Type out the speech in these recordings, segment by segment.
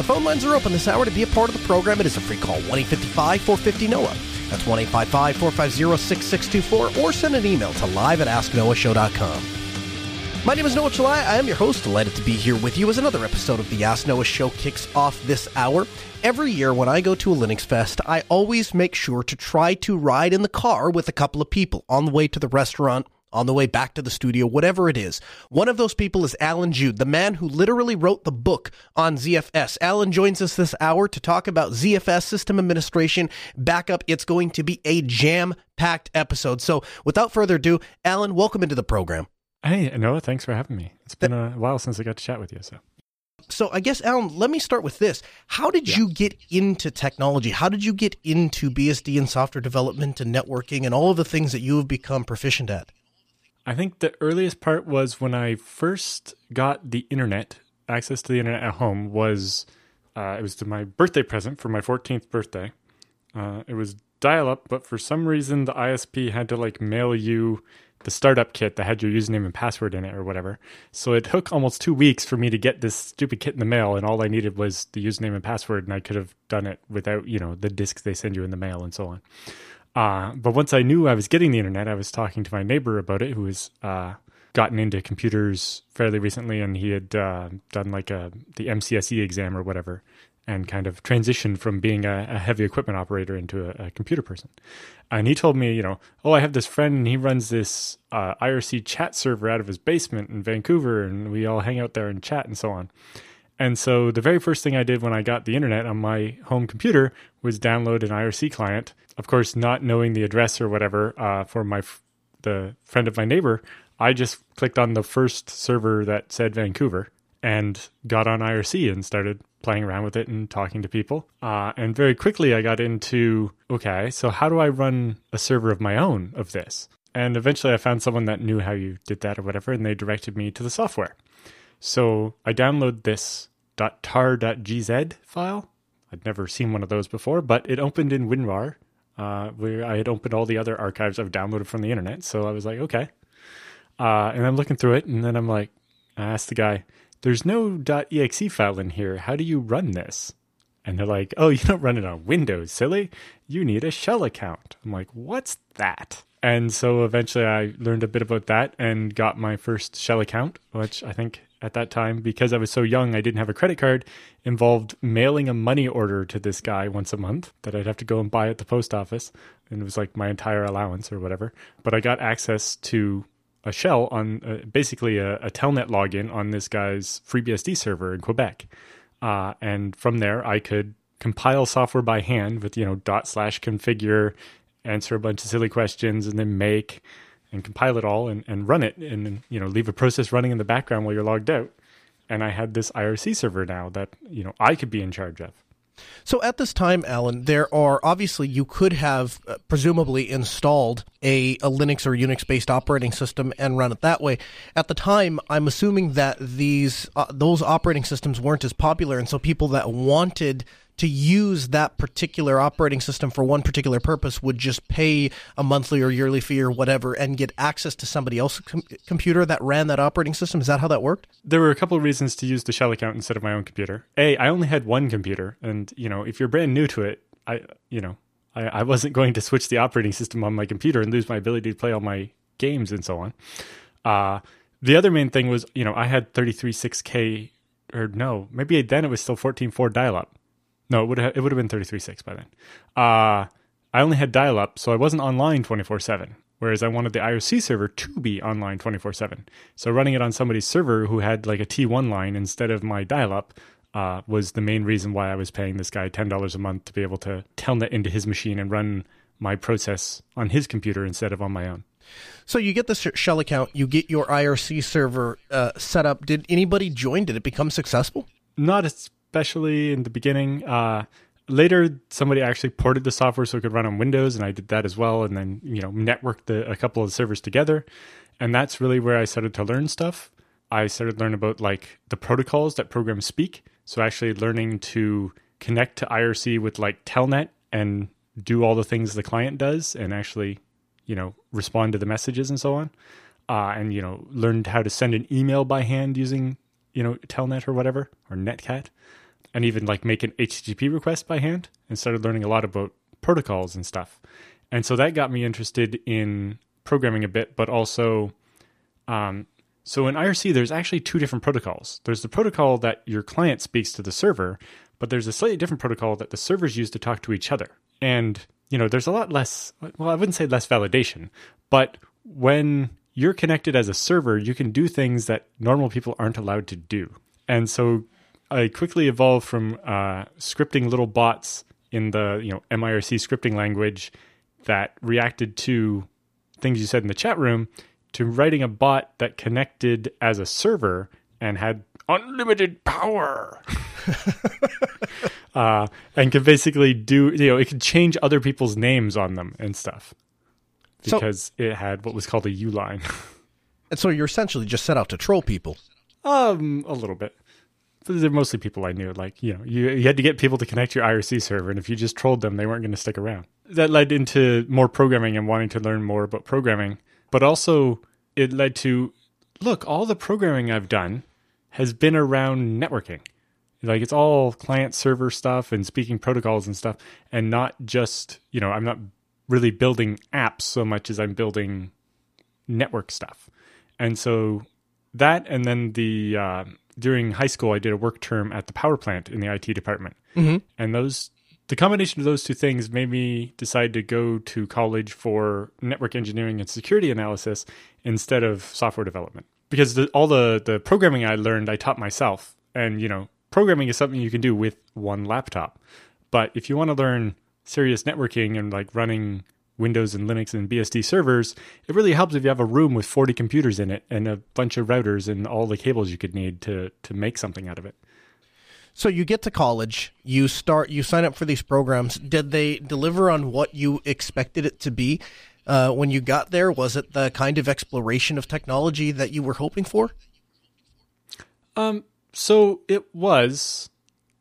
The phone lines are open this hour to be a part of the program. It is a free call 1 855 450 Noah. That's 1 855 450 6624 or send an email to live at asknoahshow.com. My name is Noah Chelliah. I am your host. Delighted to be here with you as another episode of the Ask Noah Show kicks off this hour. Every year when I go to a Linux Fest, I always make sure to try to ride in the car with a couple of people on the way to the restaurant, on the way back to the studio, whatever it is. One of those people is Allan Jude, the man who literally wrote the book on ZFS. Allan joins us this hour to talk about ZFS system administration backup. It's going to be a jam packed episode. So without further ado, Allan, welcome into the program. Hey, Noah, thanks for having me. It's been a while since I got to chat with you. So, so I guess, Allan, let me start with this. How did yeah. you get into technology? How did you get into BSD and software development and networking and all of the things that you have become proficient at? I think the earliest part was when I first got the internet, access to the internet at home was uh, it was my birthday present for my 14th birthday. Uh, it was dial up, but for some reason the ISP had to like mail you the startup kit that had your username and password in it or whatever. So it took almost two weeks for me to get this stupid kit in the mail, and all I needed was the username and password, and I could have done it without, you know, the discs they send you in the mail and so on. Uh, but once I knew I was getting the internet, I was talking to my neighbor about it, who was uh, gotten into computers fairly recently, and he had uh, done like a the MCSE exam or whatever and kind of transitioned from being a, a heavy equipment operator into a, a, computer person. And he told me, you know, oh, I have this friend and he runs this uh, IRC chat server out of his basement in Vancouver, and we all hang out there and chat and so on. And so the very first thing I did when I got the internet on my home computer was download an IRC client. Of course, not knowing the address or whatever uh, for my the friend of my neighbor, I just clicked on the first server that said Vancouver and got on IRC and started playing around with it and talking to people. Uh, and very quickly, I got into okay, so how do I run a server of my own of this? And eventually, I found someone that knew how you did that or whatever, and they directed me to the software. So I download this .tar.gz file. I'd never seen one of those before, but it opened in WinRAR, uh, where I had opened all the other archives I've downloaded from the internet. So I was like, okay. Uh, and I'm looking through it, and then I'm like, I asked the guy, there's no .exe file in here. How do you run this? And they're like, oh, you don't run it on Windows, silly. You need a shell account. I'm like, what's that? And so eventually I learned a bit about that and got my first shell account, which I think at that time, because I was so young, I didn't have a credit card, involved mailing a money order to this guy once a month that I'd have to go and buy at the post office. And it was like my entire allowance or whatever. But I got access to a shell on uh, basically a, a, telnet login on this guy's FreeBSD server in Quebec, uh, and from there I could compile software by hand with you know dot slash configure, answer a bunch of silly questions, and then make and compile it all and, and run it, and you know leave a process running in the background while you're logged out. And I had this IRC server now that you know I could be in charge of. So at this time, Allan, there are obviously you could have uh, presumably installed a, a Linux or Unix based operating system and run it that way. At the time, I'm assuming that these uh, those operating systems weren't as popular, and so people that wanted to use that particular operating system for one particular purpose would just pay a monthly or yearly fee or whatever and get access to somebody else's com- computer that ran that operating system. Is that how that worked? There were a couple of reasons to use the shell account instead of my own computer. A, I only had one computer, and you know, if you're brand new to it, I, you know, I, I wasn't going to switch the operating system on my computer and lose my ability to play all my games and so on. Uh, the other main thing was, you know, I had 33.6K, or no, maybe then it was still 14.4 dial up. No, it would have it would have been 33.6 by then. Uh, I only had dial up, so I wasn't online 24 7. Whereas I wanted the IRC server to be online 24 7. So running it on somebody's server who had like a T1 line instead of my dial up uh, was the main reason why I was paying this guy $10 a month to be able to telnet into his machine and run my process on his computer instead of on my own. So you get the shell account, you get your IRC server uh, set up. Did anybody join? Did it become successful? Not especially in the beginning. Uh, later somebody actually ported the software so it could run on Windows, and I did that as well. And then you know networked the, a couple of servers together, and that's really where I started to learn stuff. I started to learn about like the protocols that programs speak. So actually learning to connect to IRC with like Telnet and do all the things the client does, and actually you know respond to the messages and so on. Uh, and you know learned how to send an email by hand using you know Telnet or whatever or Netcat and even like make an HTTP request by hand and started learning a lot about protocols and stuff. And so that got me interested in programming a bit, but also, um, so in IRC, there's actually two different protocols. There's the protocol that your client speaks to the server, but there's a slightly different protocol that the servers use to talk to each other. And, you know, there's a lot less, well, I wouldn't say less validation, but when you're connected as a server, you can do things that normal people aren't allowed to do. And so I quickly evolved from uh, scripting little bots in the you know MIRC scripting language that reacted to things you said in the chat room to writing a bot that connected as a server and had unlimited power. uh, and could basically do you know it could change other people's names on them and stuff because so, it had what was called a U line. and so you're essentially just set out to troll people. Um, a little bit they're mostly people I knew. Like, you know, you, you had to get people to connect your IRC server, and if you just trolled them, they weren't going to stick around. That led into more programming and wanting to learn more about programming. But also, it led to look, all the programming I've done has been around networking. Like, it's all client server stuff and speaking protocols and stuff, and not just, you know, I'm not really building apps so much as I'm building network stuff. And so that, and then the, uh, during high school, I did a work term at the power plant in the IT department, mm-hmm. and those the combination of those two things made me decide to go to college for network engineering and security analysis instead of software development because the, all the the programming I learned I taught myself, and you know programming is something you can do with one laptop, but if you want to learn serious networking and like running Windows and Linux and BSD servers, it really helps if you have a room with 40 computers in it and a bunch of routers and all the cables you could need to to make something out of it. So you get to college, you start, you sign up for these programs. Did they deliver on what you expected it to be uh, when you got there? Was it the kind of exploration of technology that you were hoping for? Um, so it was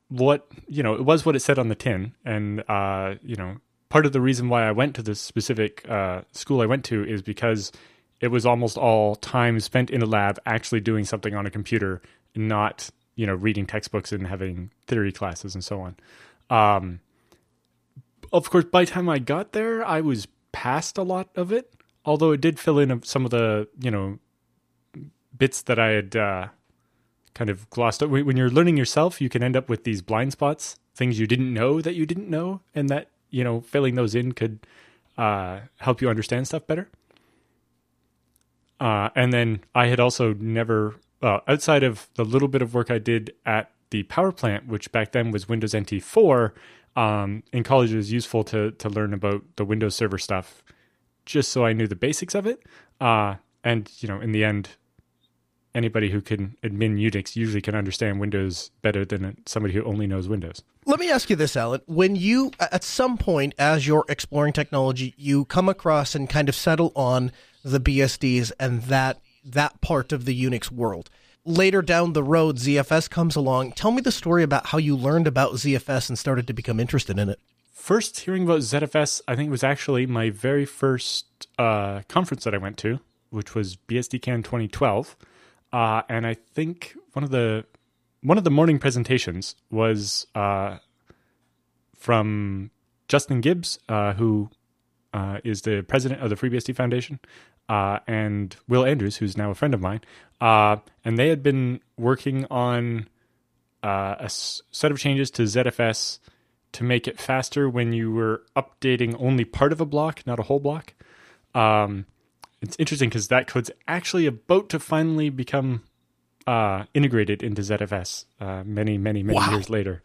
what you know. It was what it said on the tin, and uh, you know, part of the reason why I went to this specific uh, school I went to is because it was almost all time spent in a lab actually doing something on a computer, not you know reading textbooks and having theory classes and so on. Um, of course, by the time I got there, I was past a lot of it. Although it did fill in some of the you know bits that I had uh, kind of glossed over. When you're learning yourself, you can end up with these blind spots, things you didn't know that you didn't know, and that you know, filling those in could uh, help you understand stuff better. Uh, and then I had also never, uh, outside of the little bit of work I did at the power plant, which back then was Windows NT 4, um, in college it was useful to, to learn about the Windows Server stuff just so I knew the basics of it. Uh, and, you know, in the end, anybody who can admin Unix usually can understand Windows better than somebody who only knows Windows. Let me ask you this, Allan. When you, at some point, as you're exploring technology, you come across and kind of settle on the BSDs and that that part of the Unix world. Later down the road, ZFS comes along. Tell me the story about how you learned about ZFS and started to become interested in it. First, hearing about ZFS, I think it was actually my very first uh, conference that I went to, which was BSDCan 2012. Uh, and I think one of the one of the morning presentations was uh, from Justin Gibbs, uh, who uh, is the president of the FreeBSD Foundation, uh, and Will Andrews, who's now a friend of mine. Uh, and they had been working on a s- set of changes to ZFS to make it faster when you were updating only part of a block, not a whole block. Um, it's interesting because that code's actually about to finally become uh, integrated into ZFS uh, many, many, many wow. years later.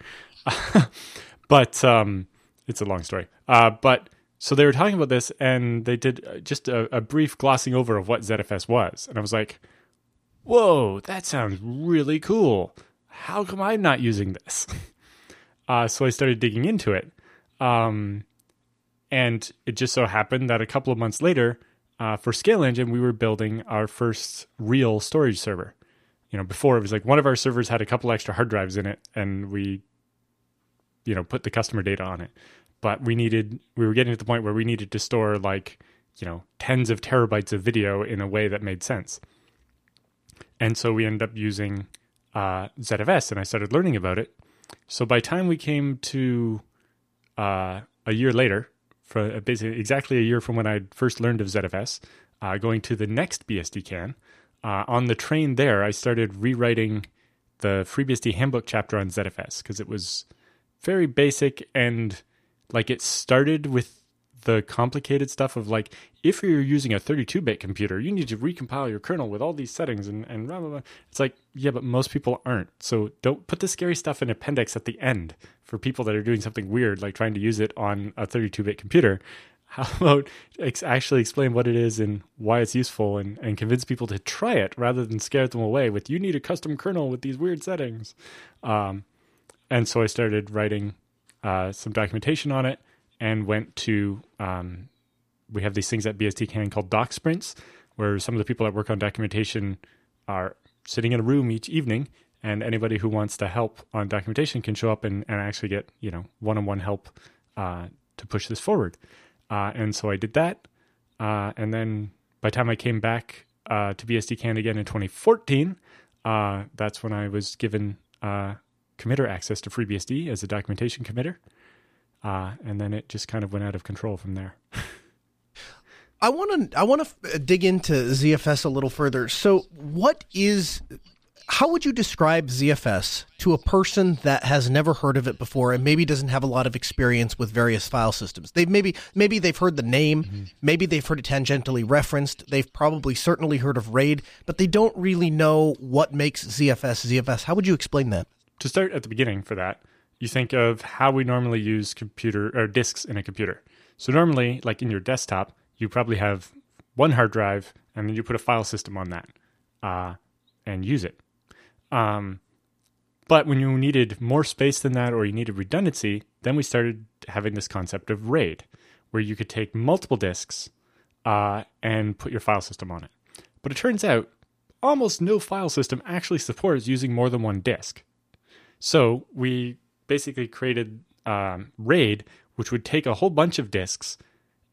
but um, it's a long story. Uh, but so they were talking about this, and they did uh, just a, a, brief glossing over of what ZFS was, and I was like, "Whoa, that sounds really cool! How come I'm not using this?" Uh, so I started digging into it. Um, and it just so happened that a couple of months later, uh, for ScaleEngine, we were building our first real storage server. You know, before it was like one of our servers had a couple extra hard drives in it, and we, you know, put the customer data on it. But we needed, we were getting to the point where we needed to store like, you know, tens of terabytes of video in a way that made sense. And so we ended up using uh, ZFS, and I started learning about it. So by time we came to uh, a year later, for basically exactly a year from when I first learned of ZFS, uh, going to the next BSDCan, uh, on the train there, I started rewriting the FreeBSD handbook chapter on ZFS because it was very basic and like it started with the complicated stuff of like if you're using a 32-bit computer you need to recompile your kernel with all these settings and and blah, blah, blah. it's like yeah but most people aren't. So don't put the scary stuff in appendix at the end for people that are doing something weird like trying to use it on a 32-bit computer. How about ex- actually explain what it is and why it's useful and, and convince people to try it rather than scare them away with you need a custom kernel with these weird settings. Um, and so i started writing uh, some documentation on it and went to um, we have these things at BSDCan called doc sprints, where some of the people that work on documentation are sitting in a room each evening, and anybody who wants to help on documentation can show up and, and actually get you know one on one help uh, to push this forward. Uh, and so I did that, uh, and then by the time I came back uh, to BSDCan again in 2014, uh, that's when I was given uh, committer access to FreeBSD as a documentation committer. Uh, and then it just kind of went out of control from there. I want to I want to dig into ZFS a little further. So, what is how would you describe ZFS to a person that has never heard of it before and maybe doesn't have a lot of experience with various file systems? They maybe maybe they've heard the name, mm-hmm. maybe they've heard it tangentially referenced, they've probably certainly heard of RAID, but they don't really know what makes ZFS ZFS. How would you explain that? To start at the beginning for that, you think of how we normally use computer or disks in a computer. So normally, like in your desktop, you probably have one hard drive, and then you put a file system on that uh, and use it. Um, but when you needed more space than that, or you needed redundancy, then we started having this concept of RAID, where you could take multiple disks uh, and put your file system on it. But it turns out almost no file system actually supports using more than one disk. So we basically created um, RAID, which would take a whole bunch of disks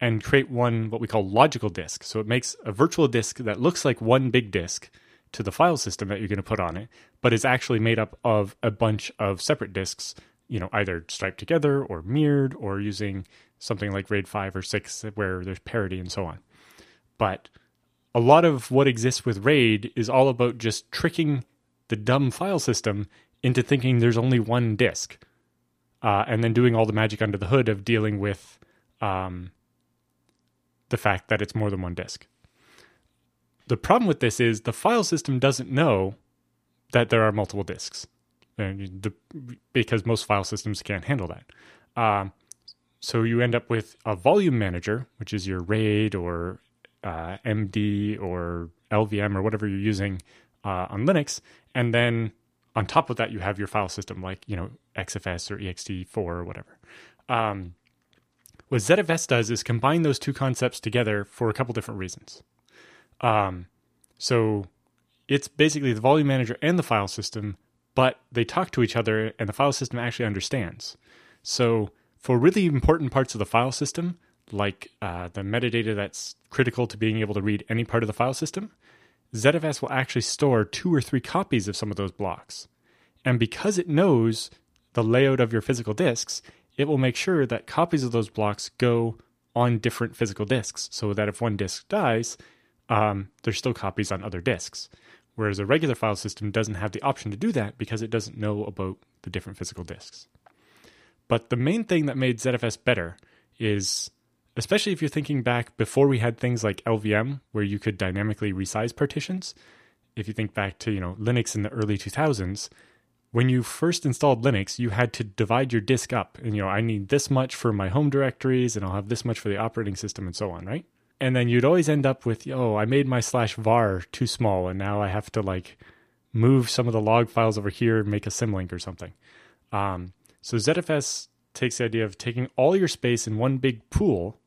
and create one what we call logical disk. So it makes a virtual disk that looks like one big disk to the file system that you're going to put on it, but is actually made up of a bunch of separate disks, you know, either striped together or mirrored or using something like RAID 5 or 6 where there's parity and so on. But a lot of what exists with RAID is all about just tricking the dumb file system into thinking there's only one disk, uh, and then doing all the magic under the hood of dealing with um, the fact that it's more than one disk. The problem with this is the file system doesn't know that there are multiple disks, the, because most file systems can't handle that. Um, so you end up with a volume manager, which is your RAID or uh, MD or LVM or whatever you're using uh, on Linux, and then on top of that, you have your file system like, you know, XFS or ext4 or whatever. Um, what ZFS does is combine those two concepts together for a couple different reasons. Um, so it's basically the volume manager and the file system, but they talk to each other and the file system actually understands. So for really important parts of the file system, like uh, the metadata that's critical to being able to read any part of the file system, ZFS will actually store two or three copies of some of those blocks. And because it knows the layout of your physical disks, it will make sure that copies of those blocks go on different physical disks so that if one disk dies, um, there's still copies on other disks. Whereas a regular file system doesn't have the option to do that because it doesn't know about the different physical disks. But the main thing that made ZFS better is especially if you're thinking back before we had things like LVM, where you could dynamically resize partitions. If you think back to you know Linux in the early 2000s, when you first installed Linux, you had to divide your disk up, and you know I need this much for my home directories, and I'll have this much for the operating system, and so on, right? And then you'd always end up with, oh, I made my slash var too small, and now I have to like move some of the log files over here and make a symlink or something. Um, So ZFS takes the idea of taking all your space in one big pool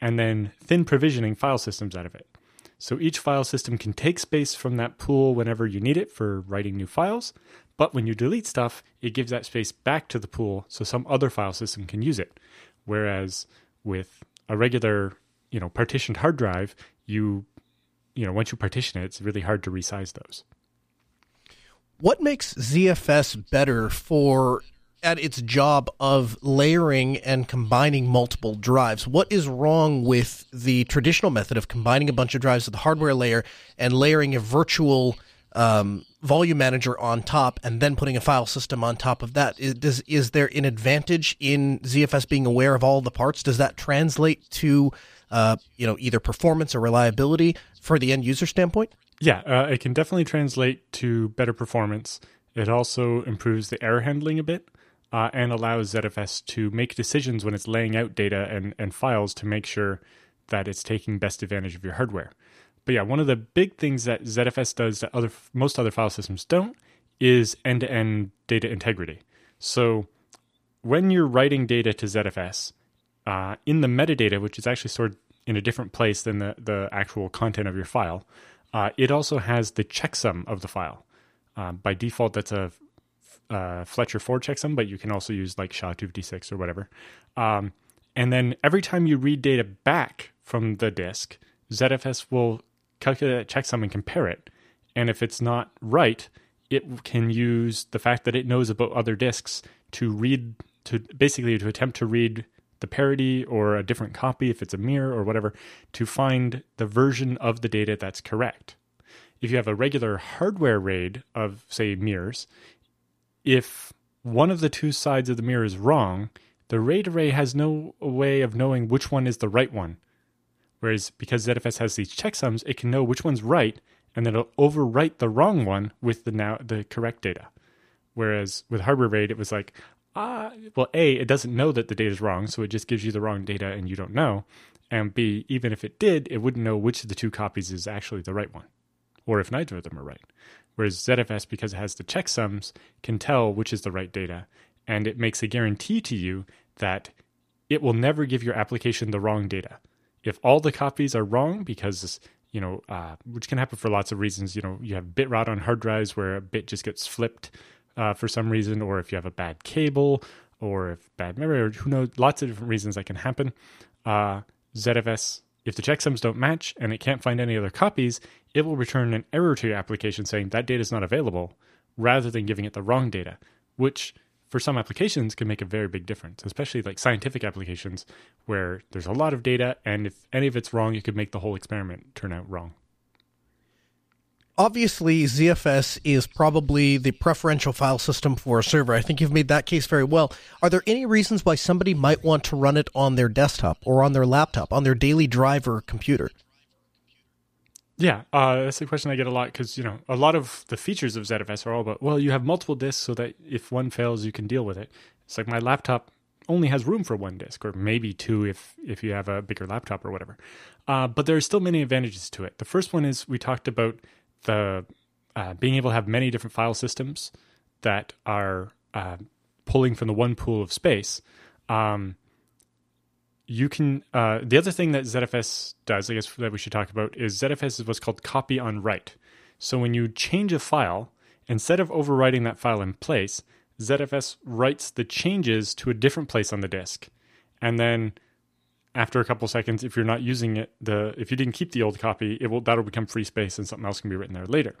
and then thin provisioning file systems out of it. So each file system can take space from that pool whenever you need it for writing new files, but when you delete stuff, it gives that space back to the pool so some other file system can use it. Whereas with a regular, you know, partitioned hard drive, you you know, once you partition it, it's really hard to resize those. What makes ZFS better for at its job of layering and combining multiple drives. What is wrong with the traditional method of combining a bunch of drives with the hardware layer and layering a virtual um, volume manager on top and then putting a file system on top of that? Is, does, is there an advantage in ZFS being aware of all the parts? Does that translate to uh, you know either performance or reliability for the end user standpoint? Yeah, uh, it can definitely translate to better performance. It also improves the error handling a bit uh, and allows ZFS to make decisions when it's laying out data and, and files to make sure that it's taking best advantage of your hardware. But yeah, one of the big things that ZFS does that other most other file systems don't is end-to-end data integrity. So when you're writing data to ZFS, uh, in the metadata, which is actually stored in a different place than the, the actual content of your file, uh, it also has the checksum of the file. Uh, by default, that's a uh, Fletcher 4 checksum, but you can also use like SHA-256 or whatever. Um, and then every time you read data back from the disk, ZFS will calculate that checksum and compare it. And if it's not right, it can use the fact that it knows about other disks to read to basically to attempt to read the parity or a different copy if it's a mirror or whatever to find the version of the data that's correct. If you have a regular hardware RAID of say mirrors, if one of the two sides of the mirror is wrong, the RAID array has no way of knowing which one is the right one. Whereas because ZFS has these checksums, it can know which one's right, and then it'll overwrite the wrong one with the now the correct data. Whereas with hardware RAID, it was like, ah, well, A, it doesn't know that the data is wrong, so it just gives you the wrong data and you don't know. And B, even if it did, it wouldn't know which of the two copies is actually the right one, or if neither of them are right. Whereas ZFS, because it has the checksums, can tell which is the right data, and it makes a guarantee to you that it will never give your application the wrong data. If all the copies are wrong, because you know, uh, which can happen for lots of reasons. You know, you have bit rot on hard drives where a bit just gets flipped uh, for some reason, or if you have a bad cable, or if bad memory, or who knows, lots of different reasons that can happen. Uh, ZFS if the checksums don't match and it can't find any other copies, it will return an error to your application saying that data is not available rather than giving it the wrong data, which for some applications can make a very big difference, especially like scientific applications where there's a lot of data and if any of it's wrong, it could make the whole experiment turn out wrong obviously ZFS is probably the preferential file system for a server. I think you've made that case very well. Are there any reasons why somebody might want to run it on their desktop or on their laptop, on their daily driver computer? Yeah, uh, that's a question I get a lot because you know a lot of the features of ZFS are all about well, you have multiple disks so that if one fails, you can deal with it. It's like my laptop only has room for one disk, or maybe two if if you have a bigger laptop or whatever. Uh, but there are still many advantages to it. The first one is we talked about the uh, being able to have many different file systems that are uh, pulling from the one pool of space. Um, you can. Uh, the other thing that ZFS does, I guess, that we should talk about is ZFS is what's called copy on write. So when you change a file, instead of overwriting that file in place, ZFS writes the changes to a different place on the disk, and then after a couple seconds, if you're not using it, the if you didn't keep the old copy, it will that'll become free space and something else can be written there later.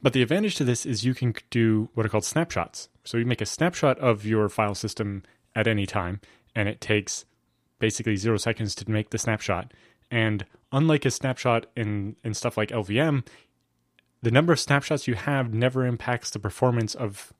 But the advantage to this is you can do what are called snapshots. So you make a snapshot of your file system at any time, and it takes basically zero seconds to make the snapshot. And unlike a snapshot in, in stuff like LVM, the number of snapshots you have never impacts the performance of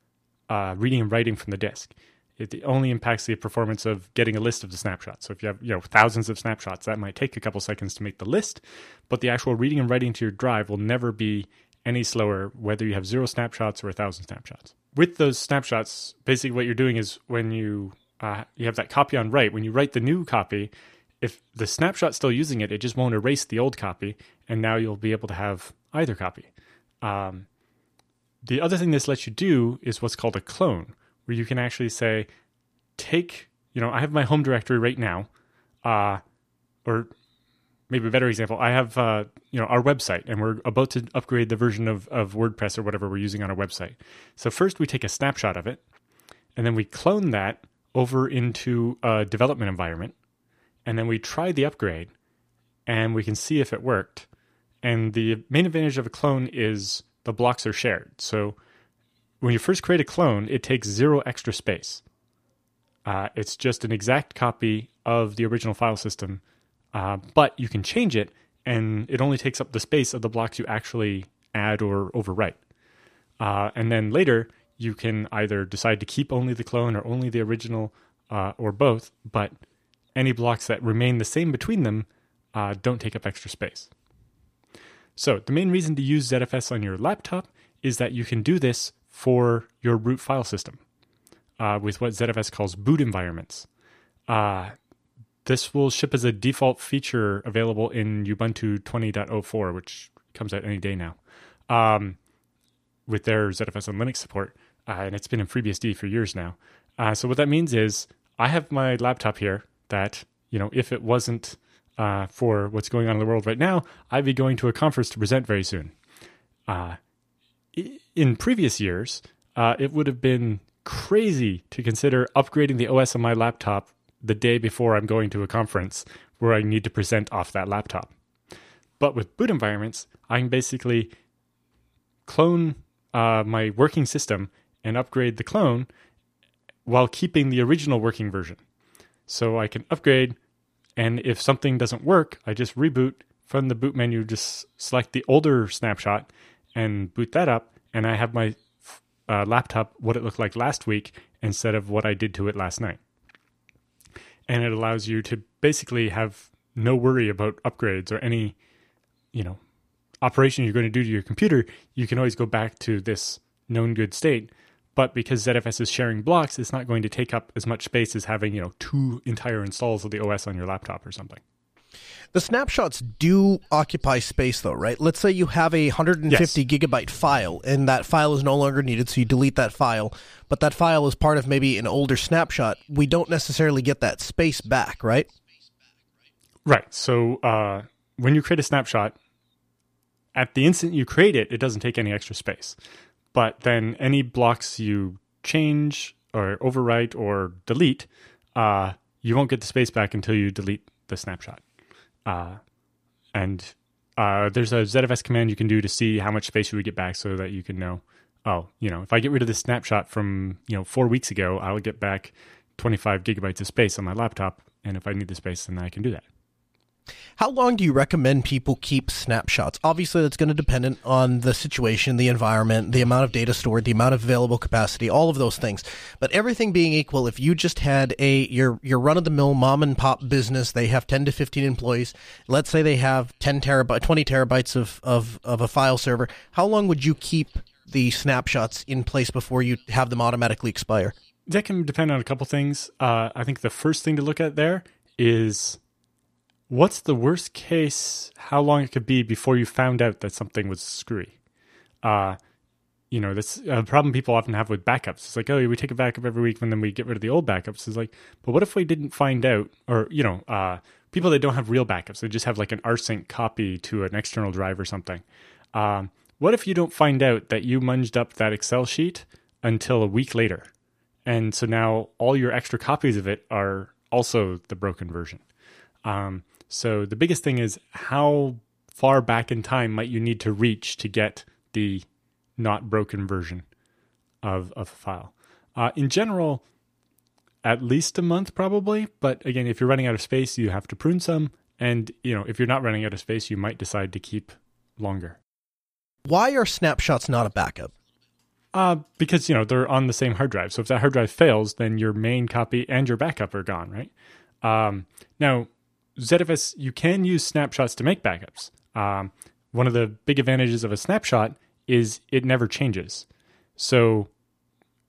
uh, reading and writing from the disk it only impacts the performance of getting a list of the snapshots. So if you have you know thousands of snapshots, that might take a couple seconds to make the list, but the actual reading and writing to your drive will never be any slower whether you have zero snapshots or a thousand snapshots. With those snapshots, basically what you're doing is when you uh, you have that copy on write, when you write the new copy, if the snapshot's still using it, it just won't erase the old copy, and now you'll be able to have either copy. Um, the other thing this lets you do is what's called a clone, where you can actually say, take, you know, I have my home directory right now, uh, or maybe a better example, I have, uh, you know, our website and we're about to upgrade the version of, of WordPress or whatever we're using on our website. So first we take a snapshot of it and then we clone that over into a development environment and then we try the upgrade and we can see if it worked. And the main advantage of a clone is the blocks are shared. So when you first create a clone, it takes zero extra space. Uh, it's just an exact copy of the original file system, uh, but you can change it, and it only takes up the space of the blocks you actually add or overwrite. Uh, and then later, you can either decide to keep only the clone or only the original, uh, or both. But any blocks that remain the same between them uh, don't take up extra space. So the main reason to use ZFS on your laptop is that you can do this for your root file system uh, with what ZFS calls boot environments. Uh, this will ship as a default feature available in Ubuntu 20.04, which comes out any day now, um, with their ZFS on Linux support. Uh, and it's been in FreeBSD for years now. Uh, so what that means is I have my laptop here that, you know, if it wasn't uh, for what's going on in the world right now, I'd be going to a conference to present very soon. Uh, in previous years, uh, it would have been crazy to consider upgrading the OS on my laptop the day before I'm going to a conference where I need to present off that laptop. But with boot environments, I can basically clone uh, my working system and upgrade the clone while keeping the original working version. So I can upgrade, and if something doesn't work, I just reboot from the boot menu, just select the older snapshot and boot that up, and I have my uh, laptop what it looked like last week instead of what I did to it last night. And it allows you to basically have no worry about upgrades or any, you know, operation you're going to do to your computer. You can always go back to this known good state. But because ZFS is sharing blocks, it's not going to take up as much space as having, you know, two entire installs of the OS on your laptop or something. The snapshots do occupy space, though, right? Let's say you have a 150 yes. gigabyte file, and that file is no longer needed, so you delete that file. But that file is part of maybe an older snapshot. We don't necessarily get that space back, right? Right. So uh, when you create a snapshot, at the instant you create it, it doesn't take any extra space. But then any blocks you change or overwrite or delete, uh, you won't get the space back until you delete the snapshot. Uh, and uh, there's a ZFS command you can do to see how much space you would get back so that you can know, oh, you know, if I get rid of this snapshot from, you know, four weeks ago, I'll get back 25 gigabytes of space on my laptop. And if I need the space, then I can do that. How long do you recommend people keep snapshots? Obviously, that's going to depend on the situation, the environment, the amount of data stored, the amount of available capacity, all of those things. But everything being equal, if you just had a your your run of the mill mom and pop business, they have 10 to 15 employees. Let's say they have 10 terabyte, 20 terabytes of, of, of a file server. How long would you keep the snapshots in place before you have them automatically expire? That can depend on a couple things. Uh, I think the first thing to look at there is what's the worst case how long it could be before you found out that something was screwy? Uh you know that's a problem people often have with backups. It's like oh we take a backup every week and then we get rid of the old backups. It's like but what if we didn't find out? Or you know uh people that don't have real backups they just have like an rsync copy to an external drive or something. Um what if you don't find out that you munged up that excel sheet until a week later? And so now all your extra copies of it are also the broken version. Um, so the biggest thing is how far back in time might you need to reach to get the not broken version of, of a file. Uh, in general, at least a month probably. But again, if you're running out of space, you have to prune some. And you know, if you're not running out of space, you might decide to keep longer. Why are snapshots not a backup? Uh, because you know they're on the same hard drive. So if that hard drive fails, then your main copy and your backup are gone, right? Um, now, ZFS, you can use snapshots to make backups. Um, one of the big advantages of a snapshot is it never changes. So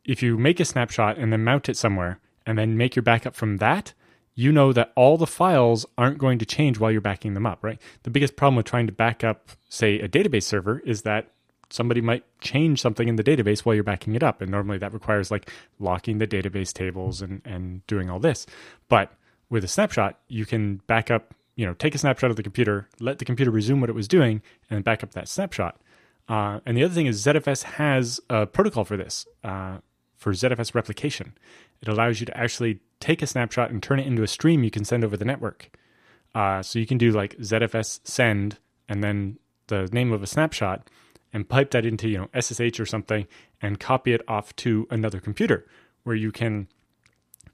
if you make a snapshot and then mount it somewhere and then make your backup from that, you know that all the files aren't going to change while you're backing them up, right? The biggest problem with trying to back up, say, a database server is that somebody might change something in the database while you're backing it up. And normally that requires like locking the database tables and, and doing all this. But with a snapshot, you can back up, you know, take a snapshot of the computer, let the computer resume what it was doing, and back up that snapshot. Uh, and the other thing is ZFS has a protocol for this, uh, for ZFS replication. It allows you to actually take a snapshot and turn it into a stream you can send over the network. Uh, so you can do like ZFS send and then the name of a snapshot and pipe that into you know SSH or something and copy it off to another computer where you can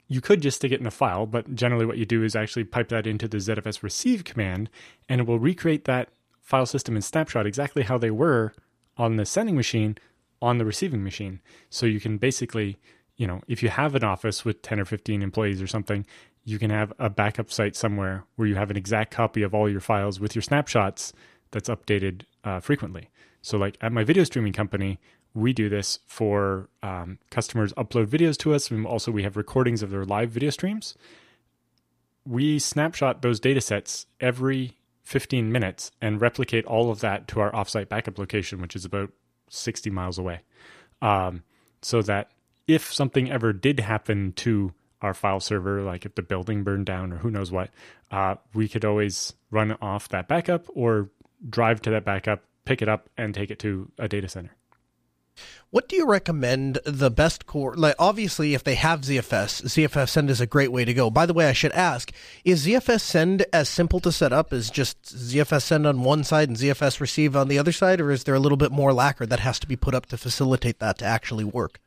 you could just stick it in a file, but generally what you do is actually pipe that into the ZFS receive command and it will recreate that file system and snapshot exactly how they were on the sending machine on the receiving machine. So you can basically, you know, if you have an office with 10 or 15 employees or something, you can have a backup site somewhere where you have an exact copy of all your files with your snapshots that's updated uh, frequently. So, like at my video streaming company, we do this for um, customers upload videos to us. And also, we have recordings of their live video streams. We snapshot those data sets every 15 minutes and replicate all of that to our offsite backup location, which is about 60 miles away. Um, so that if something ever did happen to our file server, like if the building burned down or who knows what, uh, we could always run off that backup or drive to that backup, pick it up and take it to a data center. What do you recommend the best core? Like, obviously, if they have ZFS, ZFS send is a great way to go. By the way, I should ask: Is ZFS send as simple to set up as just ZFS send on one side and ZFS receive on the other side, or is there a little bit more lacquer that has to be put up to facilitate that to actually work?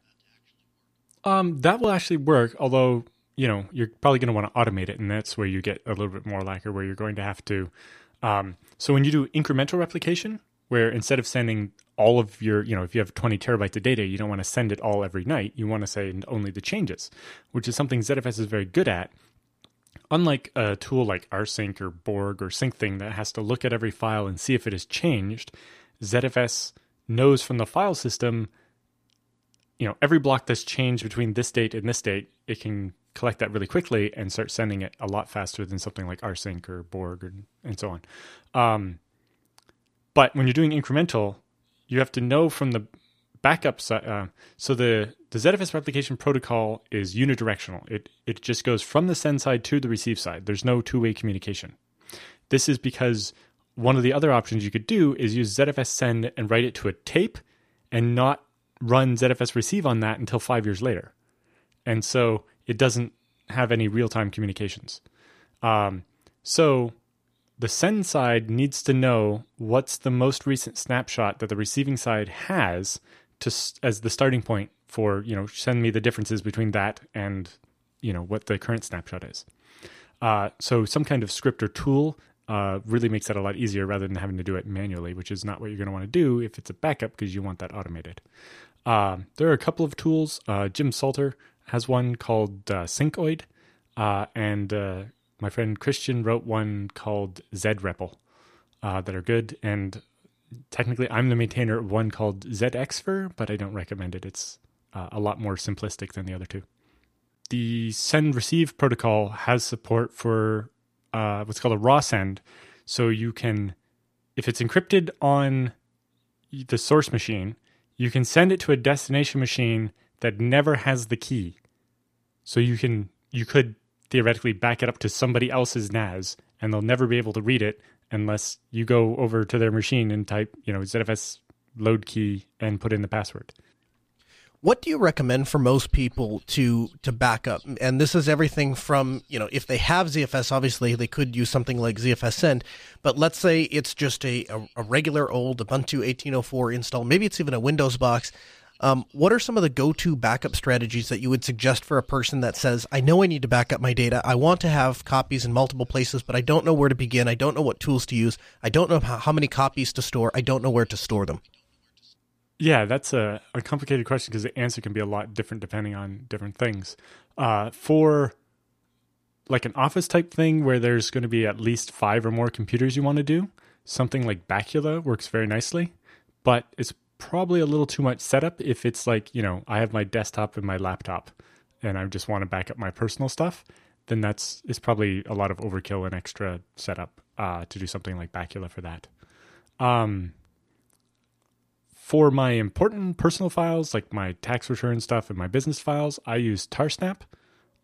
Um, that will actually work, although you know you're probably going to want to automate it, and that's where you get a little bit more lacquer, where you're going to have to um, so when you do incremental replication, where instead of sending all of your, you know, if you have 20 terabytes of data, you don't want to send it all every night. You want to send only the changes, which is something ZFS is very good at. Unlike a tool like rsync or Borg or SyncThing that has to look at every file and see if it has changed, ZFS knows from the file system, you know, every block that's changed between this date and this date, it can collect that really quickly and start sending it a lot faster than something like rsync or Borg or, and so on. Um, but when you're doing incremental, you have to know from the backup side. Uh, so the the ZFS replication protocol is unidirectional. It it just goes from the send side to the receive side. There's no two way communication. This is because one of the other options you could do is use ZFS send and write it to a tape, and not run ZFS receive on that until five years later. And so it doesn't have any real time communications. Um, so the send side needs to know what's the most recent snapshot that the receiving side has to as the starting point for you know send me the differences between that and you know what the current snapshot is. Uh, so some kind of script or tool uh, really makes that a lot easier rather than having to do it manually, which is not what you're going to want to do if it's a backup because you want that automated. Uh, there are a couple of tools. Uh, Jim Salter has one called uh, Syncoid, uh, and my friend Christian wrote one called ZREPL uh, that are good. And technically, I'm the maintainer of one called ZXfer, but I don't recommend it. It's uh, a lot more simplistic than the other two. The send receive protocol has support for uh, what's called a raw send. So you can, if it's encrypted on the source machine, you can send it to a destination machine that never has the key. So you can you could theoretically back it up to somebody else's NAS and they'll never be able to read it unless you go over to their machine and type, you know, ZFS load key and put in the password. What do you recommend for most people to to back up? And this is everything from, you know, if they have ZFS, obviously they could use something like ZFS send, but let's say it's just a, a, regular old Ubuntu 1804 install, maybe it's even a Windows box um, what are some of the go-to backup strategies that you would suggest for a person that says, "I know I need to back up my data. I want to have copies in multiple places, but I don't know where to begin. I don't know what tools to use. I don't know how, how many copies to store. I don't know where to store them." Yeah, that's a, a complicated question because the answer can be a lot different depending on different things. Uh, for like an office type thing where there's going to be at least five or more computers you want to do, something like Bacula works very nicely, but it's probably a little too much setup if it's like, you know, I have my desktop and my laptop and I just want to back up my personal stuff, then that's it's probably a lot of overkill and extra setup uh, to do something like Bacula for that. Um, for my important personal files, like my tax return stuff and my business files, I use Tarsnap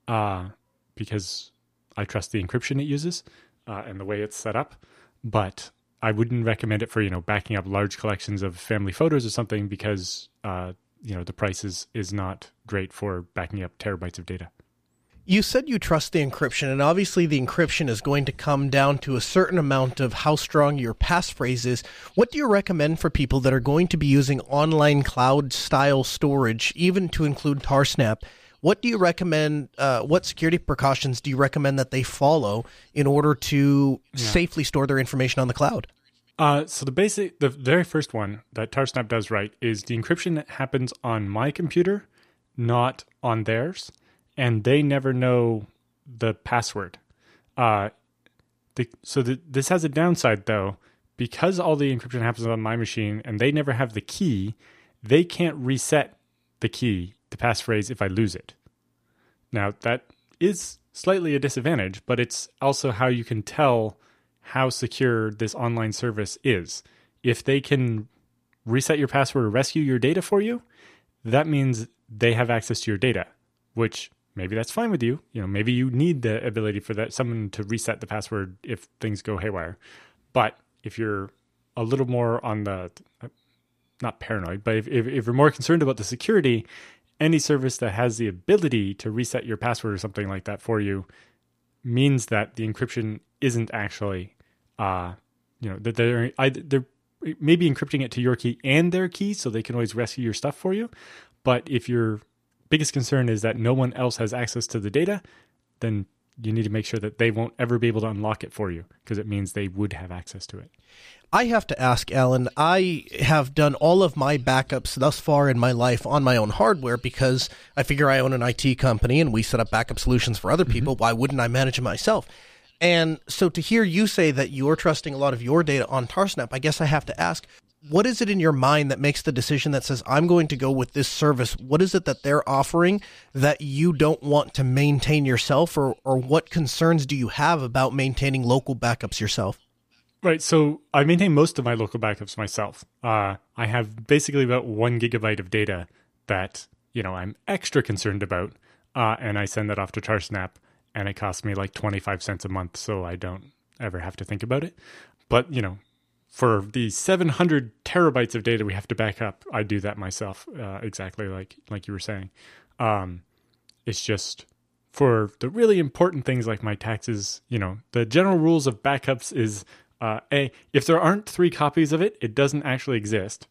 uh, because I trust the encryption it uses uh, and the way it's set up. But I wouldn't recommend it for you know backing up large collections of family photos or something because uh, you know the price is is not great for backing up terabytes of data. You said you trust the encryption, and obviously the encryption is going to come down to a certain amount of how strong your passphrase is. What do you recommend for people that are going to be using online cloud style storage, even to include Tarsnap? What do you recommend? Uh, what security precautions do you recommend that they follow in order to yeah. safely store their information on the cloud? Uh, so the basic, the very first one that Tarsnap does right is the encryption that happens on my computer, not on theirs and they never know the password. Uh, the, so the, this has a downside though, because all the encryption happens on my machine and they never have the key, they can't reset the key, the passphrase, if I lose it. Now that is slightly a disadvantage, but it's also how you can tell how secure this online service is. If they can reset your password or rescue your data for you, that means they have access to your data, which maybe that's fine with you. You know, maybe you need the ability for that someone to reset the password if things go haywire. But if you're a little more on the not paranoid, but if, if, if you're more concerned about the security, any service that has the ability to reset your password or something like that for you means that the encryption isn't actually, uh, you know, that they're they're maybe encrypting it to your key and their key, so they can always rescue your stuff for you. But if you're biggest concern is that no one else has access to the data, then you need to make sure that they won't ever be able to unlock it for you because it means they would have access to it. I have to ask, Allan, I have done all of my backups thus far in my life on my own hardware because I figure I own an IT company and we set up backup solutions for other mm-hmm. people. Mm-hmm. Why wouldn't I manage it myself? And so to hear you say that you're trusting a lot of your data on Tarsnap, I guess I have to ask, what is it in your mind that makes the decision that says i'm going to go with this service what is it that they're offering that you don't want to maintain yourself? Or, or what concerns do you have about maintaining local backups yourself? Right. So i maintain most of my local backups myself. Uh, i have basically about one gigabyte of data that you know i'm extra concerned about uh, and i send that off to tarsnap and it costs me like 25 cents a month so i don't ever have to think about it but you know for the 700 terabytes of data we have to back up, I do that myself, uh, exactly like like you were saying. Um, it's just for the really important things like my taxes. You know, the general rules of backups is uh, a if there aren't three copies of it, it doesn't actually exist,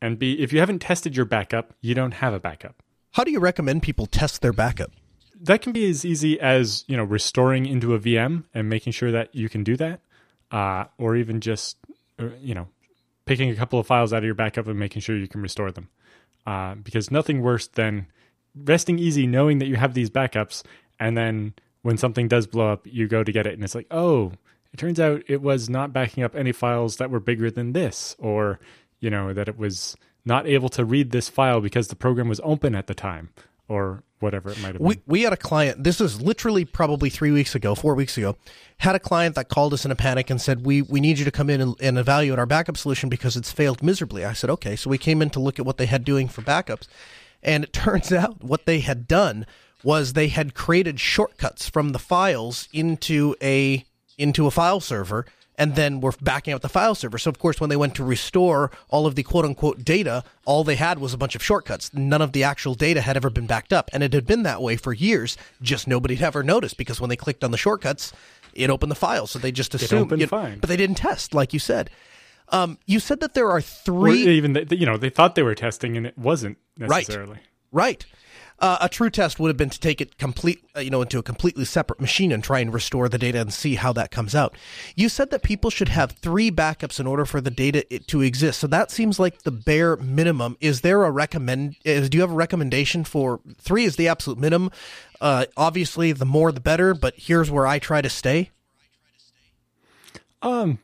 and b if you haven't tested your backup, you don't have a backup. How do you recommend people test their backup? That can be as easy as you know restoring into a VM and making sure that you can do that, uh, or even just you know, picking a couple of files out of your backup and making sure you can restore them. Uh, because nothing worse than resting easy knowing that you have these backups and then when something does blow up, you go to get it and it's like, oh, it turns out it was not backing up any files that were bigger than this, or, you know, that it was not able to read this file because the program was open at the time, or whatever it might have we, been. We had a client, this is literally probably three weeks ago, four weeks ago, had a client that called us in a panic and said, we, we need you to come in and, and evaluate our backup solution because it's failed miserably. I said, okay. So we came in to look at what they had doing for backups. And it turns out what they had done was they had created shortcuts from the files into a into a file server and then we're backing up the file server. So of course, when they went to restore all of the quote unquote data, all they had was a bunch of shortcuts. None of the actual data had ever been backed up, and it had been that way for years. Just nobody had ever noticed because when they clicked on the shortcuts, it opened the file. So they just assumed, you know, fine. but they didn't test, like you said. Um, you said that there are three. Or even the, you know they thought they were testing and it wasn't necessarily. Right. Right. Uh, a true test would have been to take it complete, uh, you know, into a completely separate machine and try and restore the data and see how that comes out. You said that people should have three backups in order for the data to exist. So that seems like the bare minimum. Is there a recommend? Is, do you have a recommendation for three? Is the absolute minimum? Uh, obviously, the more the better. But here's where I try to stay. Um,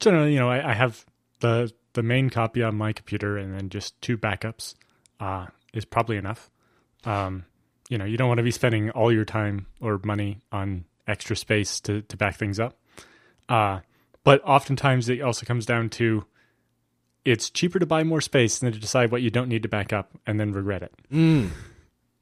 generally, you know, I, I have the the main copy on my computer, and then just two backups. Uh, is probably enough. Um, you know, you don't want to be spending all your time or money on extra space to, to back things up. Uh, but oftentimes it also comes down to it's cheaper to buy more space than to decide what you don't need to back up and then regret it. Mm.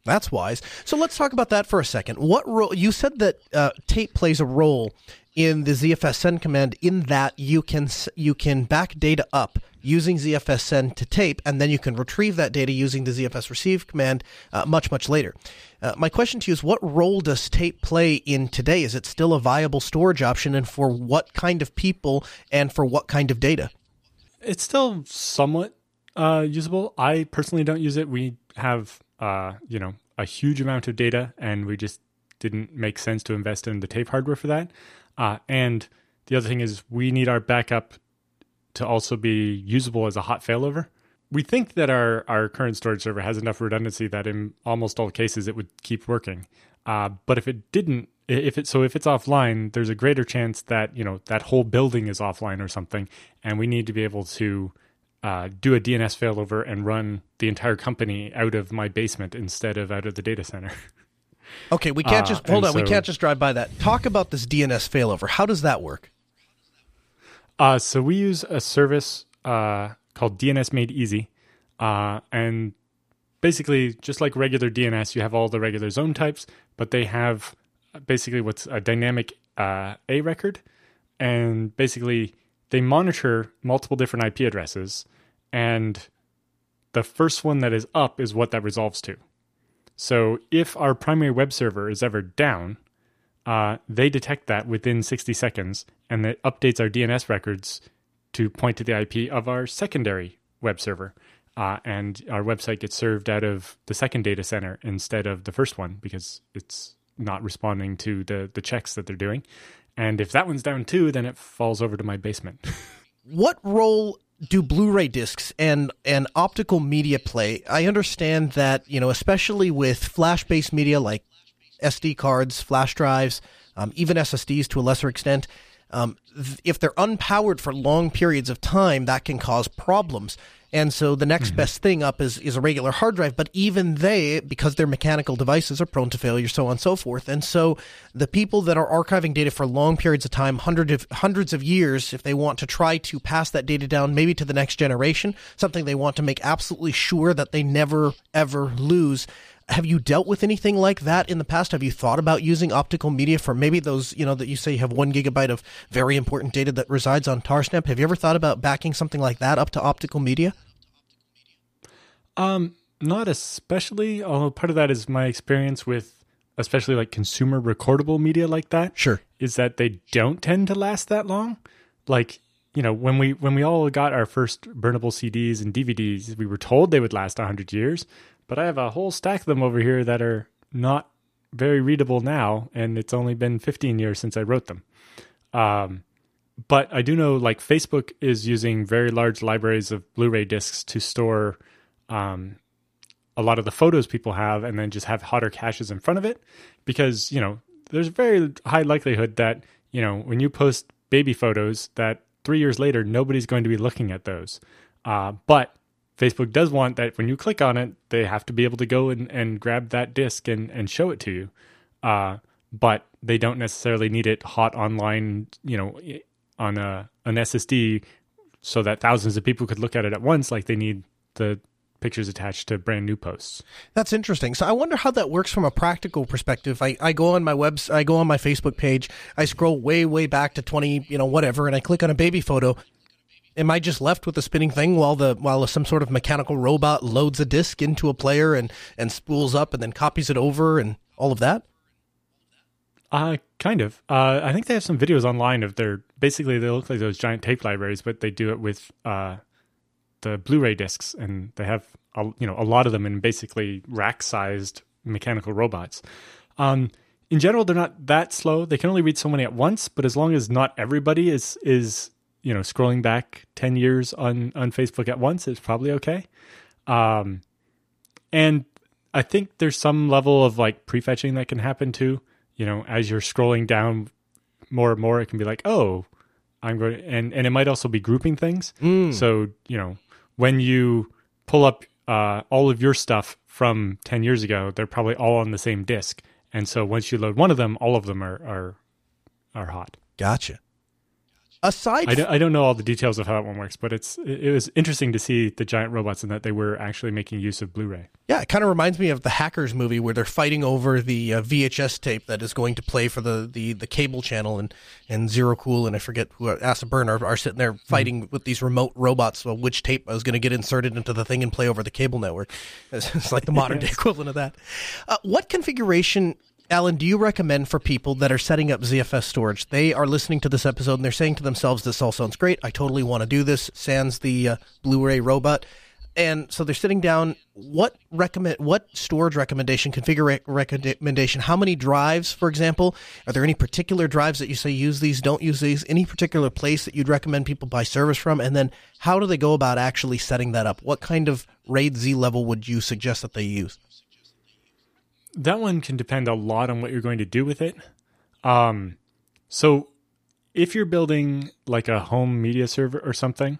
That's wise. So let's talk about that for a second. What role you said that uh, tape plays a role in the ZFS send command in that you can you can back data up using ZFS send to tape, and then you can retrieve that data using the ZFS receive command uh, much much later. Uh, my question to you is: What role does tape play in today? Is it still a viable storage option, and for what kind of people and for what kind of data? It's still somewhat uh, usable. I personally don't use it. We have uh, you know a huge amount of data, and we just didn't make sense to invest in the tape hardware for that. Uh, and the other thing is we need our backup to also be usable as a hot failover. We think that our, our current storage server has enough redundancy that in almost all cases it would keep working. Uh, but if it didn't, if it so if it's offline, there's a greater chance that you know that whole building is offline or something, and we need to be able to uh, do a DNS failover and run the entire company out of my basement instead of out of the data center. Okay, we can't uh, just hold on. So, we can't just drive by that. Talk about this DNS failover. How does that work? Uh, so we use a service uh, called DNS Made Easy, uh, and basically, just like regular DNS, you have all the regular zone types, but they have basically what's a dynamic uh, A record, and basically they monitor multiple different IP addresses, and the first one that is up is what that resolves to. So if our primary web server is ever down, uh, they detect that within 60 seconds, and it updates our DNS records to point to the IP of our secondary web server. Uh, and our website gets served out of the second data center instead of the first one because it's not responding to the the checks that they're doing. And if that one's down too, then it falls over to my basement. what role do Blu-ray discs and and optical media play? I understand that you know, especially with flash-based media like SD cards, flash drives, um, even SSDs to a lesser extent. Um, th- if they're unpowered for long periods of time, that can cause problems. And so the next mm-hmm. best thing up is, is a regular hard drive. But even they, because they're mechanical devices, are prone to failure, so on and so forth. And so the people that are archiving data for long periods of time, hundreds of, hundreds of years, if they want to try to pass that data down maybe to the next generation, something they want to make absolutely sure that they never, ever lose, have you dealt with anything like that in the past? Have you thought about using optical media for maybe those, you know, that you say you have one gigabyte of very important data that resides on Tarsnap? Have you ever thought about backing something like that up to optical media? Um, not especially. Although part of that is my experience with, especially like consumer recordable media like that. Sure, is that they don't tend to last that long. Like you know, when we when we all got our first burnable CDs and DVDs, we were told they would last hundred years but I have a whole stack of them over here that are not very readable now, and it's only been 15 years since I wrote them. Um, but I do know like Facebook is using very large libraries of Blu-ray discs to store um, a lot of the photos people have, and then just have hotter caches in front of it, because you know there's a very high likelihood that you know when you post baby photos that three years later nobody's going to be looking at those. Uh, but Facebook does want that when you click on it, they have to be able to go and, and grab that disk and, and show it to you. Uh, but they don't necessarily need it hot online, you know, on a an SSD so that thousands of people could look at it at once like they need the pictures attached to brand new posts. That's interesting. So I wonder how that works from a practical perspective. I, I go on my webs I go on my Facebook page, I scroll way, way back to twenty, you know, whatever, and I click on a baby photo am I just left with a spinning thing while the while some sort of mechanical robot loads a disk into a player and and spools up and then copies it over and all of that? Uh kind of. Uh, I think they have some videos online of their basically they look like those giant tape libraries, but they do it with uh, the Blu-ray discs, and they have a, you know a lot of them in basically rack-sized mechanical robots. Um, in general, they're not that slow. They can only read so many at once, but as long as not everybody is is you know scrolling back 10 years on on facebook at once is probably okay. Um and i think there's some level of like prefetching that can happen too. You know as you're scrolling down more and more it can be like oh i'm going and and it might also be grouping things. Mm. so you know when you pull up uh, all of your stuff from 10 years ago they're probably all on the same disk and so once you load one of them all of them are are are hot. Gotcha aside, I don't, I don't know all the details of how that one works, but it's it, was interesting to see the giant robots and that they were actually making use of Blu-ray. Yeah, it kind of reminds me of the Hackers movie where they're fighting over the uh, VHS tape that is going to play for the, the, the cable channel, and, and Zero Cool and I forget who Acid Burn are, are sitting there fighting mm-hmm. with these remote robots. Well, which tape was going to get inserted into the thing and play over the cable network? It's, it's like the modern day equivalent of that. Uh, what configuration Allan, do you recommend for people that are setting up ZFS storage? They are listening to this episode and they're saying to themselves, "This all sounds great. I totally want to do this." Sans the uh, Blu-ray robot, and so they're sitting down. What recommend? What storage recommendation? Configure recommendation? How many drives, for example? Are there any particular drives that you say use these, don't use these? Any particular place that you'd recommend people buy service from? And then how do they go about actually setting that up? What kind of RAID Z level would you suggest that they use? That one can depend a lot on what you're going to do with it. Um, so if you're building like a home media server or something,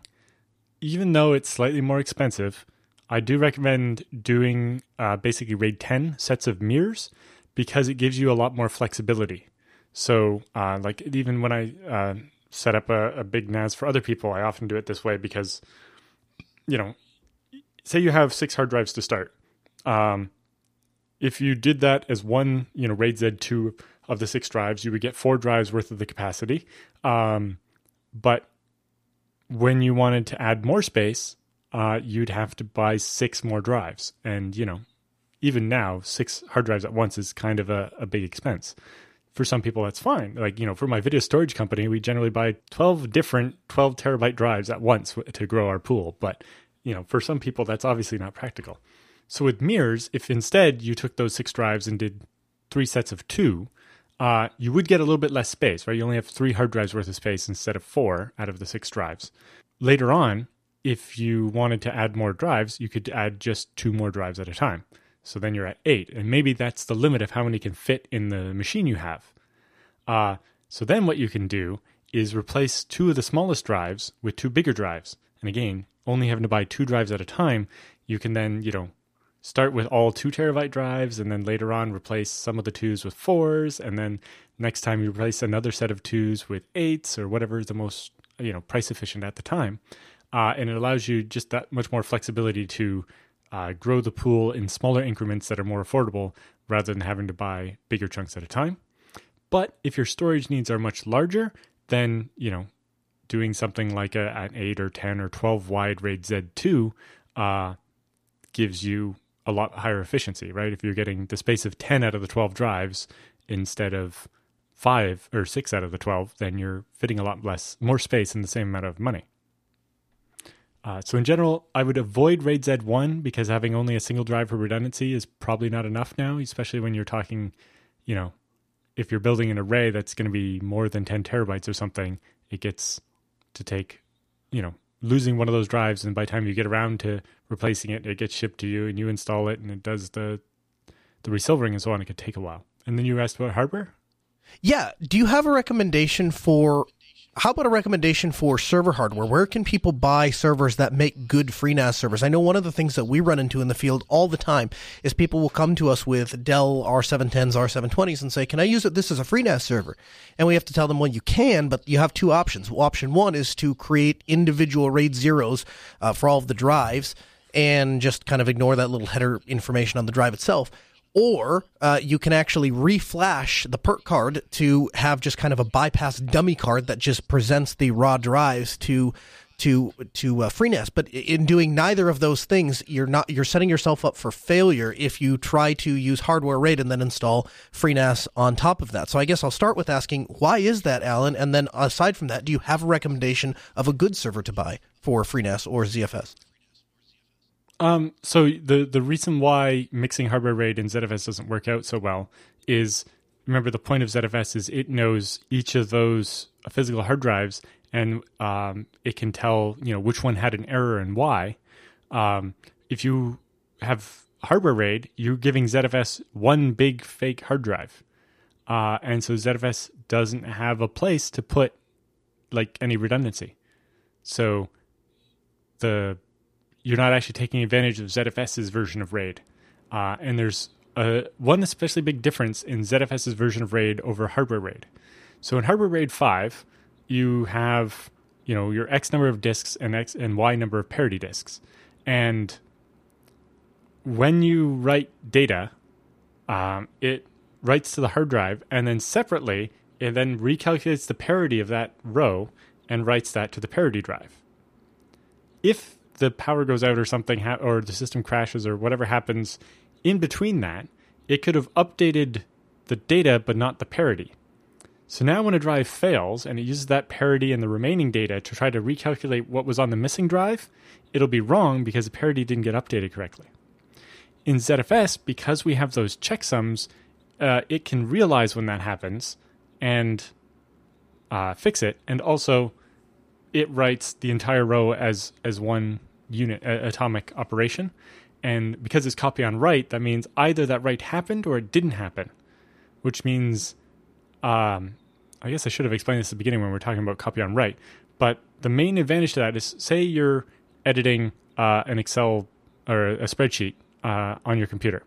even though it's slightly more expensive, I do recommend doing uh, basically RAID 10 sets of mirrors because it gives you a lot more flexibility. So, uh, like even when I uh, set up a, a, big NAS for other people, I often do it this way because, you know, say you have six hard drives to start. Um, if you did that as one, you know, RAID Z2 of the six drives, you would get four drives worth of the capacity. Um, but when you wanted to add more space, uh, you'd have to buy six more drives. And, you know, even now, six hard drives at once is kind of a, a big expense. For some people, that's fine. Like, you know, for my video storage company, we generally buy 12 different 12 terabyte drives at once to grow our pool. But, you know, for some people, that's obviously not practical. So with mirrors, if instead you took those six drives and did three sets of two, uh, you would get a little bit less space, right? You only have three hard drives worth of space instead of four out of the six drives. Later on, if you wanted to add more drives, you could add just two more drives at a time. So then you're at eight, and maybe that's the limit of how many can fit in the machine you have. Uh, so then what you can do is replace two of the smallest drives with two bigger drives. And again, only having to buy two drives at a time, you can then, you know, start with all two terabyte drives and then later on replace some of the twos with fours. And then next time you replace another set of twos with eights or whatever is the most you know price efficient at the time. Uh, and it allows you just that much more flexibility to uh, grow the pool in smaller increments that are more affordable rather than having to buy bigger chunks at a time. But if your storage needs are much larger then you know doing something like a, an 8 or 10 or 12 wide RAID Z2 uh, gives you a lot higher efficiency, right? If you're getting the space of 10 out of the 12 drives instead of five or six out of the 12, then you're fitting a lot less, more space in the same amount of money. Uh, so in general, I would avoid RAID Z1 because having only a single drive for redundancy is probably not enough now, especially when you're talking, you know, if you're building an array that's going to be more than 10 terabytes or something, it gets to take, you know, losing one of those drives and by the time you get around to replacing it it gets shipped to you and you install it and it does the the resilvering and so on it could take a while and then you asked about hardware yeah do you have a recommendation for how about a recommendation for server hardware? Where can people buy servers that make good FreeNAS servers? I know one of the things that we run into in the field all the time is people will come to us with Dell R710s, R720s and say, can I use it? This is a FreeNAS server. And we have to tell them, well, you can, but you have two options. Well, Option one is to create individual RAID zeros uh, for all of the drives and just kind of ignore that little header information on the drive itself or uh, you can actually reflash the PERC card to have just kind of a bypass dummy card that just presents the raw drives to to to uh, FreeNAS. But in doing neither of those things, you're not you're setting yourself up for failure if you try to use hardware RAID and then install FreeNAS on top of that. So I guess I'll start with asking why is that, Allan? And then aside from that, do you have a recommendation of a good server to buy for FreeNAS or ZFS? Um, so the the reason why mixing hardware RAID and ZFS doesn't work out so well is remember the point of ZFS is it knows each of those physical hard drives and um, it can tell you know which one had an error and why. Um, if you have hardware RAID, you're giving ZFS one big fake hard drive, uh, and so ZFS doesn't have a place to put like any redundancy. So the you're not actually taking advantage of ZFS's version of RAID. Uh, and there's a, one especially big difference in ZFS's version of RAID over hardware RAID. So in hardware RAID 5, you have you know your X number of disks and X and Y number of parity disks, and when you write data, um, it writes to the hard drive, and then separately it then recalculates the parity of that row and writes that to the parity drive. If the power goes out or something, ha- or the system crashes or whatever happens in between that, it could have updated the data but not the parity. So now when a drive fails and it uses that parity and the remaining data to try to recalculate what was on the missing drive, it'll be wrong because the parity didn't get updated correctly. In ZFS, because we have those checksums, uh, it can realize when that happens and uh, fix it. And also, it writes the entire row as as one unit uh, atomic operation. And because it's copy on write, that means either that write happened or it didn't happen, which means, um, I guess I should have explained this at the beginning when we are talking about copy on write. But the main advantage to that is, say you're editing uh, an Excel or a spreadsheet uh, on your computer,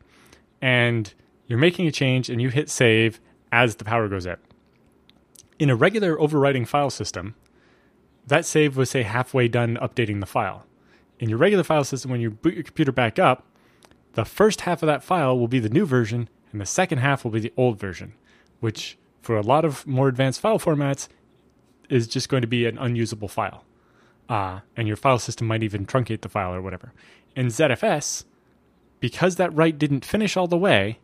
and you're making a change and you hit save as the power goes out. In a regular overwriting file system, that save was say halfway done updating the file. In your regular file system, when you boot your computer back up, the first half of that file will be the new version, and the second half will be the old version, which for a lot of more advanced file formats is just going to be an unusable file. Uh, and your file system might even truncate the file or whatever. In ZFS, because that write didn't finish all the way,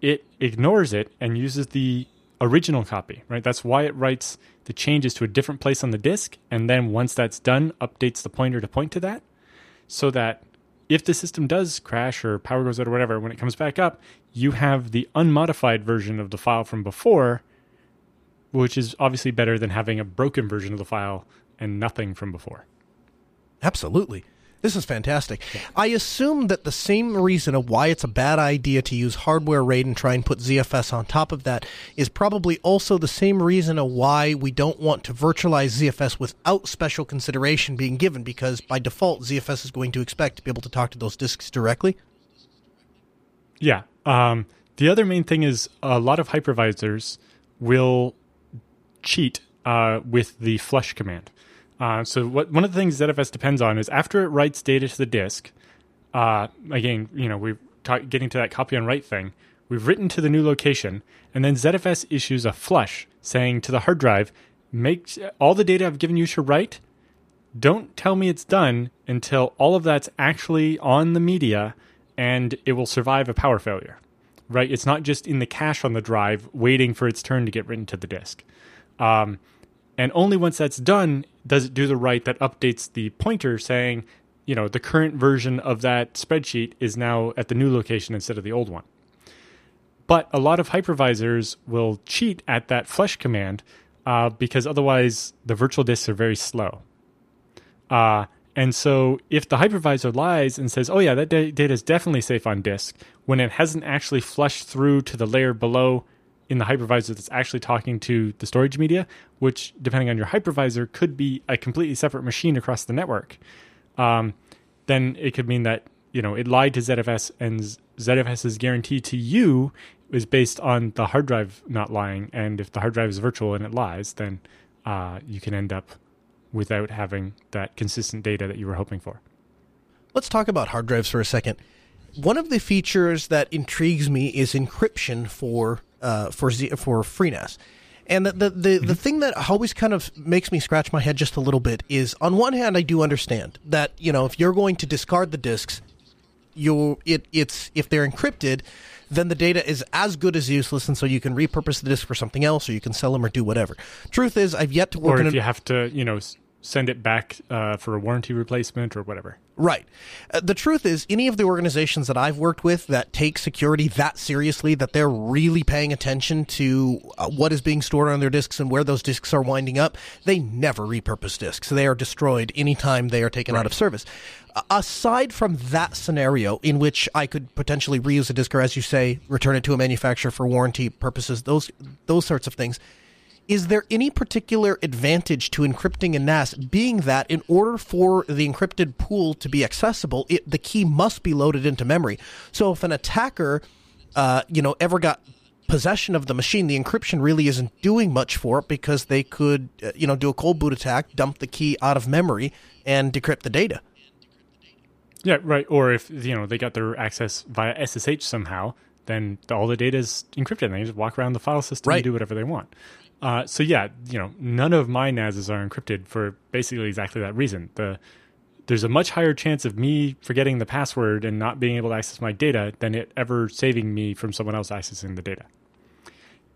it ignores it and uses the original copy, right? That's why it writes the changes to a different place on the disk, and then once that's done, updates the pointer to point to that, so that if the system does crash or power goes out or whatever, when it comes back up, you have the unmodified version of the file from before, which is obviously better than having a broken version of the file and nothing from before. Absolutely. This is fantastic. I assume that the same reason of why it's a bad idea to use hardware RAID and try and put ZFS on top of that is probably also the same reason of why we don't want to virtualize ZFS without special consideration being given, because by default, ZFS is going to expect to be able to talk to those disks directly. Yeah. Um, the other main thing is a lot of hypervisors will cheat uh, with the flush command. Uh, so what one of the things ZFS depends on is after it writes data to the disk. Uh, again, you know, we're ta- getting to that copy on write thing. We've written to the new location, and then ZFS issues a flush saying to the hard drive, "Make all the data I've given you to write. Don't tell me it's done until all of that's actually on the media, and it will survive a power failure." Right? It's not just in the cache on the drive waiting for its turn to get written to the disk. Um, and only once that's done does it do the write that updates the pointer saying, you know, the current version of that spreadsheet is now at the new location instead of the old one. But a lot of hypervisors will cheat at that flush command uh, because otherwise the virtual disks are very slow. Uh, and so if the hypervisor lies and says, oh, yeah, that da- data is definitely safe on disk, when it hasn't actually flushed through to the layer below in the hypervisor that's actually talking to the storage media, which, depending on your hypervisor, could be a completely separate machine across the network. Um, then it could mean that you know it lied to ZFS, and ZFS's guarantee to you is based on the hard drive not lying. And if the hard drive is virtual and it lies, then uh, you can end up without having that consistent data that you were hoping for. Let's talk about hard drives for a second. One of the features that intrigues me is encryption for uh, for Z- for FreeNAS. And the the, the, mm-hmm. the thing that always kind of makes me scratch my head just a little bit is on one hand I do understand that you know if you're going to discard the disks, you it it's if they're encrypted, then the data is as good as useless, and so you can repurpose the disk for something else, or you can sell them or do whatever. Truth is, I've yet to work. Or if you have to, you know, send it back uh, for a warranty replacement or whatever. Right. Uh, the truth is, any of the organizations that I've worked with that take security that seriously, that they're really paying attention to uh, what is being stored on their disks and where those disks are winding up, they never repurpose disks. They are destroyed anytime they are taken right. out of service. Uh, aside from that scenario, in which I could potentially reuse a disk, or as you say, return it to a manufacturer for warranty purposes, those those sorts of things is there any particular advantage to encrypting a NAS, being that in order for the encrypted pool to be accessible, it, the key must be loaded into memory? So if an attacker, uh, you know, ever got possession of the machine, the encryption really isn't doing much for it because they could, uh, you know, do a cold boot attack, dump the key out of memory, and decrypt the data. Yeah, right. Or if you know they got their access via SSH somehow, then all the data is encrypted. and They just walk around the file system Right. and do whatever they want. Uh, so yeah, you know, none of my NASs are encrypted for basically exactly that reason. The there's a much higher chance of me forgetting the password and not being able to access my data than it ever saving me from someone else accessing the data.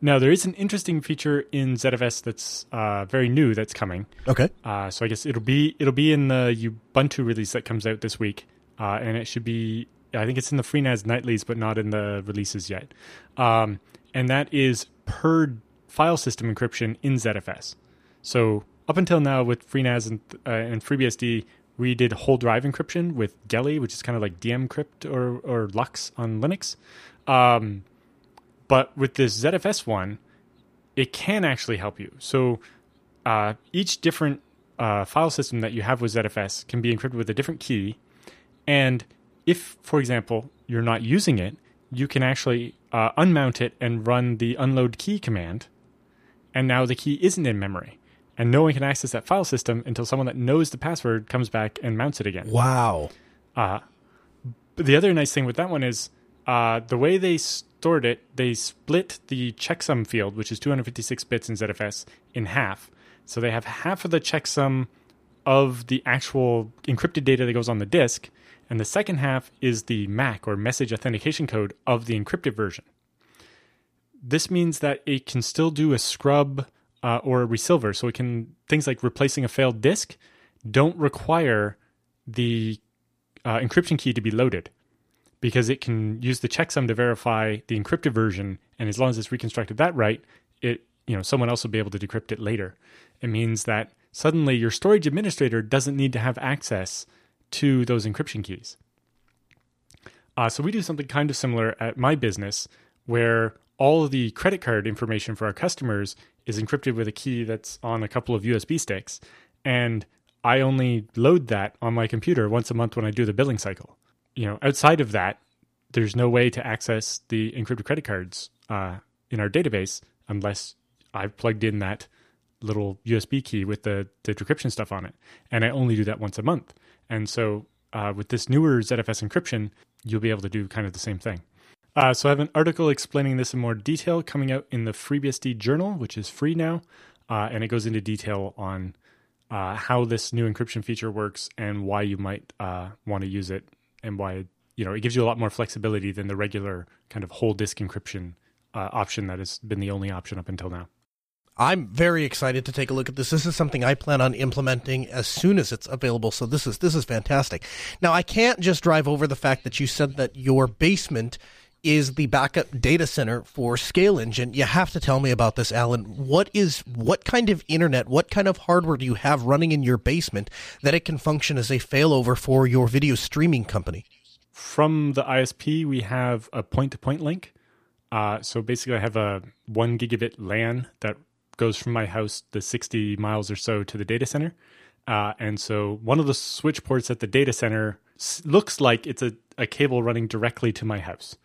Now there is an interesting feature in ZFS that's uh, very new that's coming. Okay. Uh, so I guess it'll be it'll be in the Ubuntu release that comes out this week, uh, and it should be. I think it's in the FreeNAS nightlies, but not in the releases yet. Um, and that is per file system encryption in ZFS. So up until now, with FreeNAS and uh, and FreeBSD, we did whole drive encryption with Geli, which is kind of like dmcrypt or or LUKS on Linux. Um, but with this ZFS one, it can actually help you. So uh, each different uh, file system that you have with ZFS can be encrypted with a different key. And if, for example, you're not using it, you can actually uh, unmount it and run the unload key command. And now the key isn't in memory. And no one can access that file system until someone that knows the password comes back and mounts it again. Wow. But the other nice thing with that one is uh, the way they stored it, they split the checksum field, which is 256 bits in ZFS, in half. So they have half of the checksum of the actual encrypted data that goes on the disk, and the second half is the MAC or message authentication code of the encrypted version. This means that it can still do a scrub uh, or a resilver, so it can things like replacing a failed disk don't require the uh, encryption key to be loaded because it can use the checksum to verify the encrypted version, and as long as it's reconstructed that right, it you know someone else will be able to decrypt it later. It means that suddenly your storage administrator doesn't need to have access to those encryption keys. Uh, so we do something kind of similar at my business, where all of the credit card information for our customers is encrypted with a key that's on a couple of USB sticks, and I only load that on my computer once a month when I do the billing cycle. You know, outside of that, there's no way to access the encrypted credit cards uh, in our database unless I've plugged in that little USB key with the, the decryption stuff on it. And I only do that once a month. And so uh, with this newer ZFS encryption, you'll be able to do kind of the same thing. Uh, so I have an article explaining this in more detail coming out in the FreeBSD journal, which is free now. Uh, and it goes into detail on uh, how this new encryption feature works and why you might uh, want to use it and why you know it gives you a lot more flexibility than the regular kind of whole disk encryption uh, option that has been the only option up until now. I'm very excited to take a look at this. This is something I plan on implementing as soon as it's available. So this is this is fantastic. Now I can't just drive over the fact that you said that your basement is the backup data center for ScaleEngine. You have to tell me about this, Allan. What is what kind of internet, what kind of hardware do you have running in your basement that it can function as a failover for your video streaming company? From the ISP, we have a point-to-point link. Uh, so basically, I have a one gigabit LAN that goes from my house the 60 miles or so to the data center. Uh, and so one of the switch ports at the data center looks like it's a, a cable running directly to my house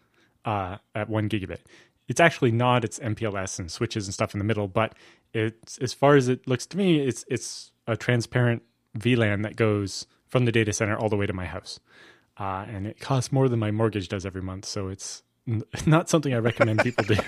uh, at one gigabit. It's actually not. It's MPLS and switches and stuff in the middle. But it's as far as it looks to me, it's it's a transparent VLAN that goes from the data center all the way to my house, uh, and it costs more than my mortgage does every month. So it's n- not something I recommend people do.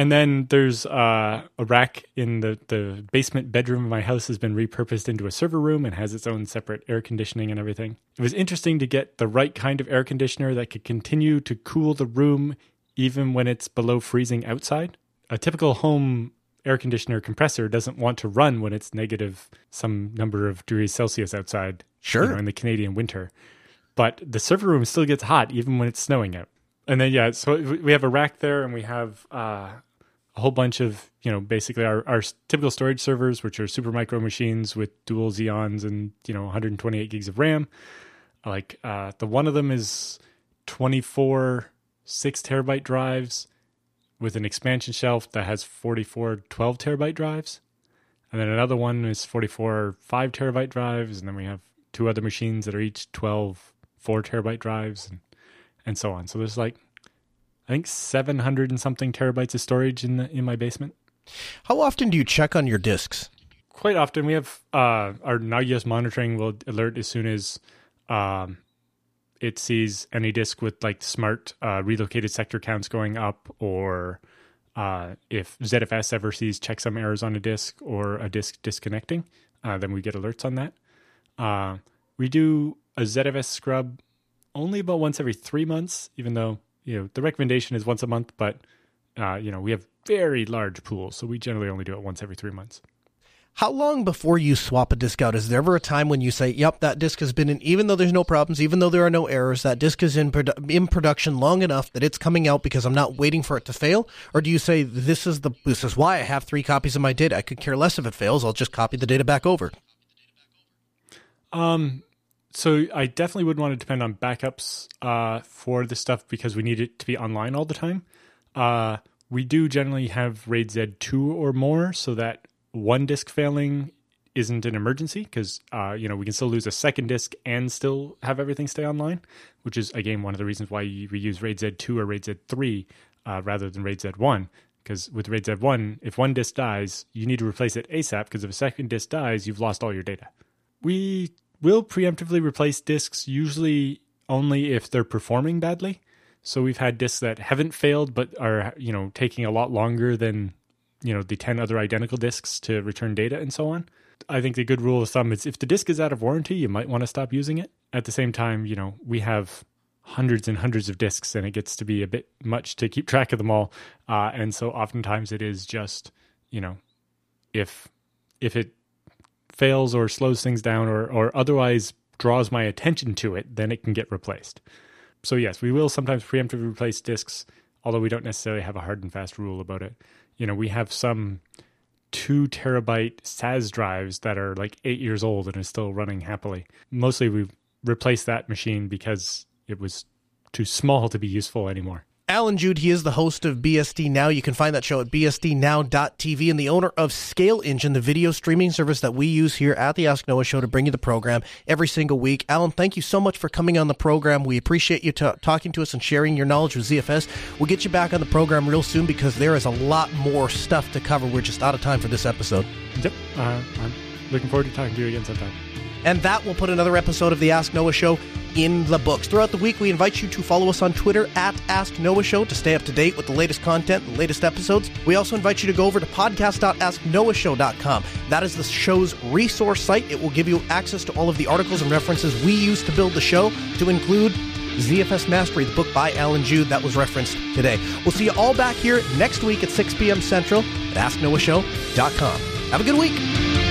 And then there's uh, a rack in the, the basement bedroom of my house has been repurposed into a server room and has its own separate air conditioning and everything. It was interesting to get the right kind of air conditioner that could continue to cool the room even when it's below freezing outside. A typical home air conditioner compressor doesn't want to run when it's negative some number of degrees Celsius outside Sure. you know, in the Canadian winter. But the server room still gets hot even when it's snowing out. And then yeah, so we we have a rack there, and we have uh, a whole bunch of you know basically our, our typical storage servers, which are Supermicro machines with dual Xeons and you know 128 gigs of RAM. Like uh, the one of them is 24 six terabyte drives with an expansion shelf that has 44 12 terabyte drives. And then another one is 44 5 terabyte drives. And then we have two other machines that are each 12 4 terabyte drives and, and so on. So there's like I think 700 and something terabytes of storage in the in my basement. How often do you check on your disks? Quite often, we have uh, our Nagios monitoring will alert as soon as um, it sees any disk with like smart uh, relocated sector counts going up, or uh, if ZFS ever sees checksum errors on a disk or a disk disconnecting, uh, then we get alerts on that. Uh, we do a ZFS scrub only about once every three months, even though you know the recommendation is once a month, but uh, you know we have very large pools, so we generally only do it once every three months. How long before you swap a disk out? Is there ever a time when you say, "Yep, that disk has been in," even though there's no problems, even though there are no errors, that disk is in produ- in production long enough that it's coming out because I'm not waiting for it to fail? Or do you say, "This is the this is why I have three copies of my data. I could care less if it fails. I'll just copy the data back over." Um, so I definitely would want to depend on backups uh, for this stuff because we need it to be online all the time. Uh, we do generally have RAID Z two or more, so that one disk failing isn't an emergency because uh, you know we can still lose a second disk and still have everything stay online, which is again one of the reasons why we use RAID Z two or RAID Z three uh, rather than RAID Z one. Because with RAID Z one, if one disk dies, you need to replace it ASAP. Because if a second disk dies, you've lost all your data. We will preemptively replace disks usually only if they're performing badly. So we've had disks that haven't failed but are you know taking a lot longer than you know the 10 other identical disks to return data and so on. I think the good rule of thumb is if the disk is out of warranty, you might want to stop using it. At the same time, you know, we have hundreds and hundreds of disks and it gets to be a bit much to keep track of them all. Uh, and so oftentimes it is just, you know, if if it fails or slows things down or, or otherwise draws my attention to it, then it can get replaced. So, yes, we will sometimes preemptively replace disks, although we don't necessarily have a hard and fast rule about it. You know, we have some two terabyte SAS drives that are like eight years old and are still running happily. Mostly we replaced that machine because it was too small to be useful anymore. Allan Jude, he is the host of BSD Now. You can find that show at bsdnow.tv and the owner of ScaleEngine, the video streaming service that we use here at the Ask Noah Show to bring you the program every single week. Allan, thank you so much for coming on the program. We appreciate you t- talking to us and sharing your knowledge with ZFS. We'll get you back on the program real soon because there is a lot more stuff to cover. We're just out of time for this episode. Yep. Uh, I'm looking forward to talking to you again sometime. And that will put another episode of the Ask Noah Show in the books. Throughout the week, we invite you to follow us on Twitter at Ask Noah Show to stay up to date with the latest content, the latest episodes. We also invite you to go over to podcast.asknoahshow.com. That is the show's resource site. It will give you access to all of the articles and references we use to build the show, to include ZFS Mastery, the book by Allan Jude that was referenced today. We'll see you all back here next week at 6 p.m. Central at AskNoahShow.com. Have a good week.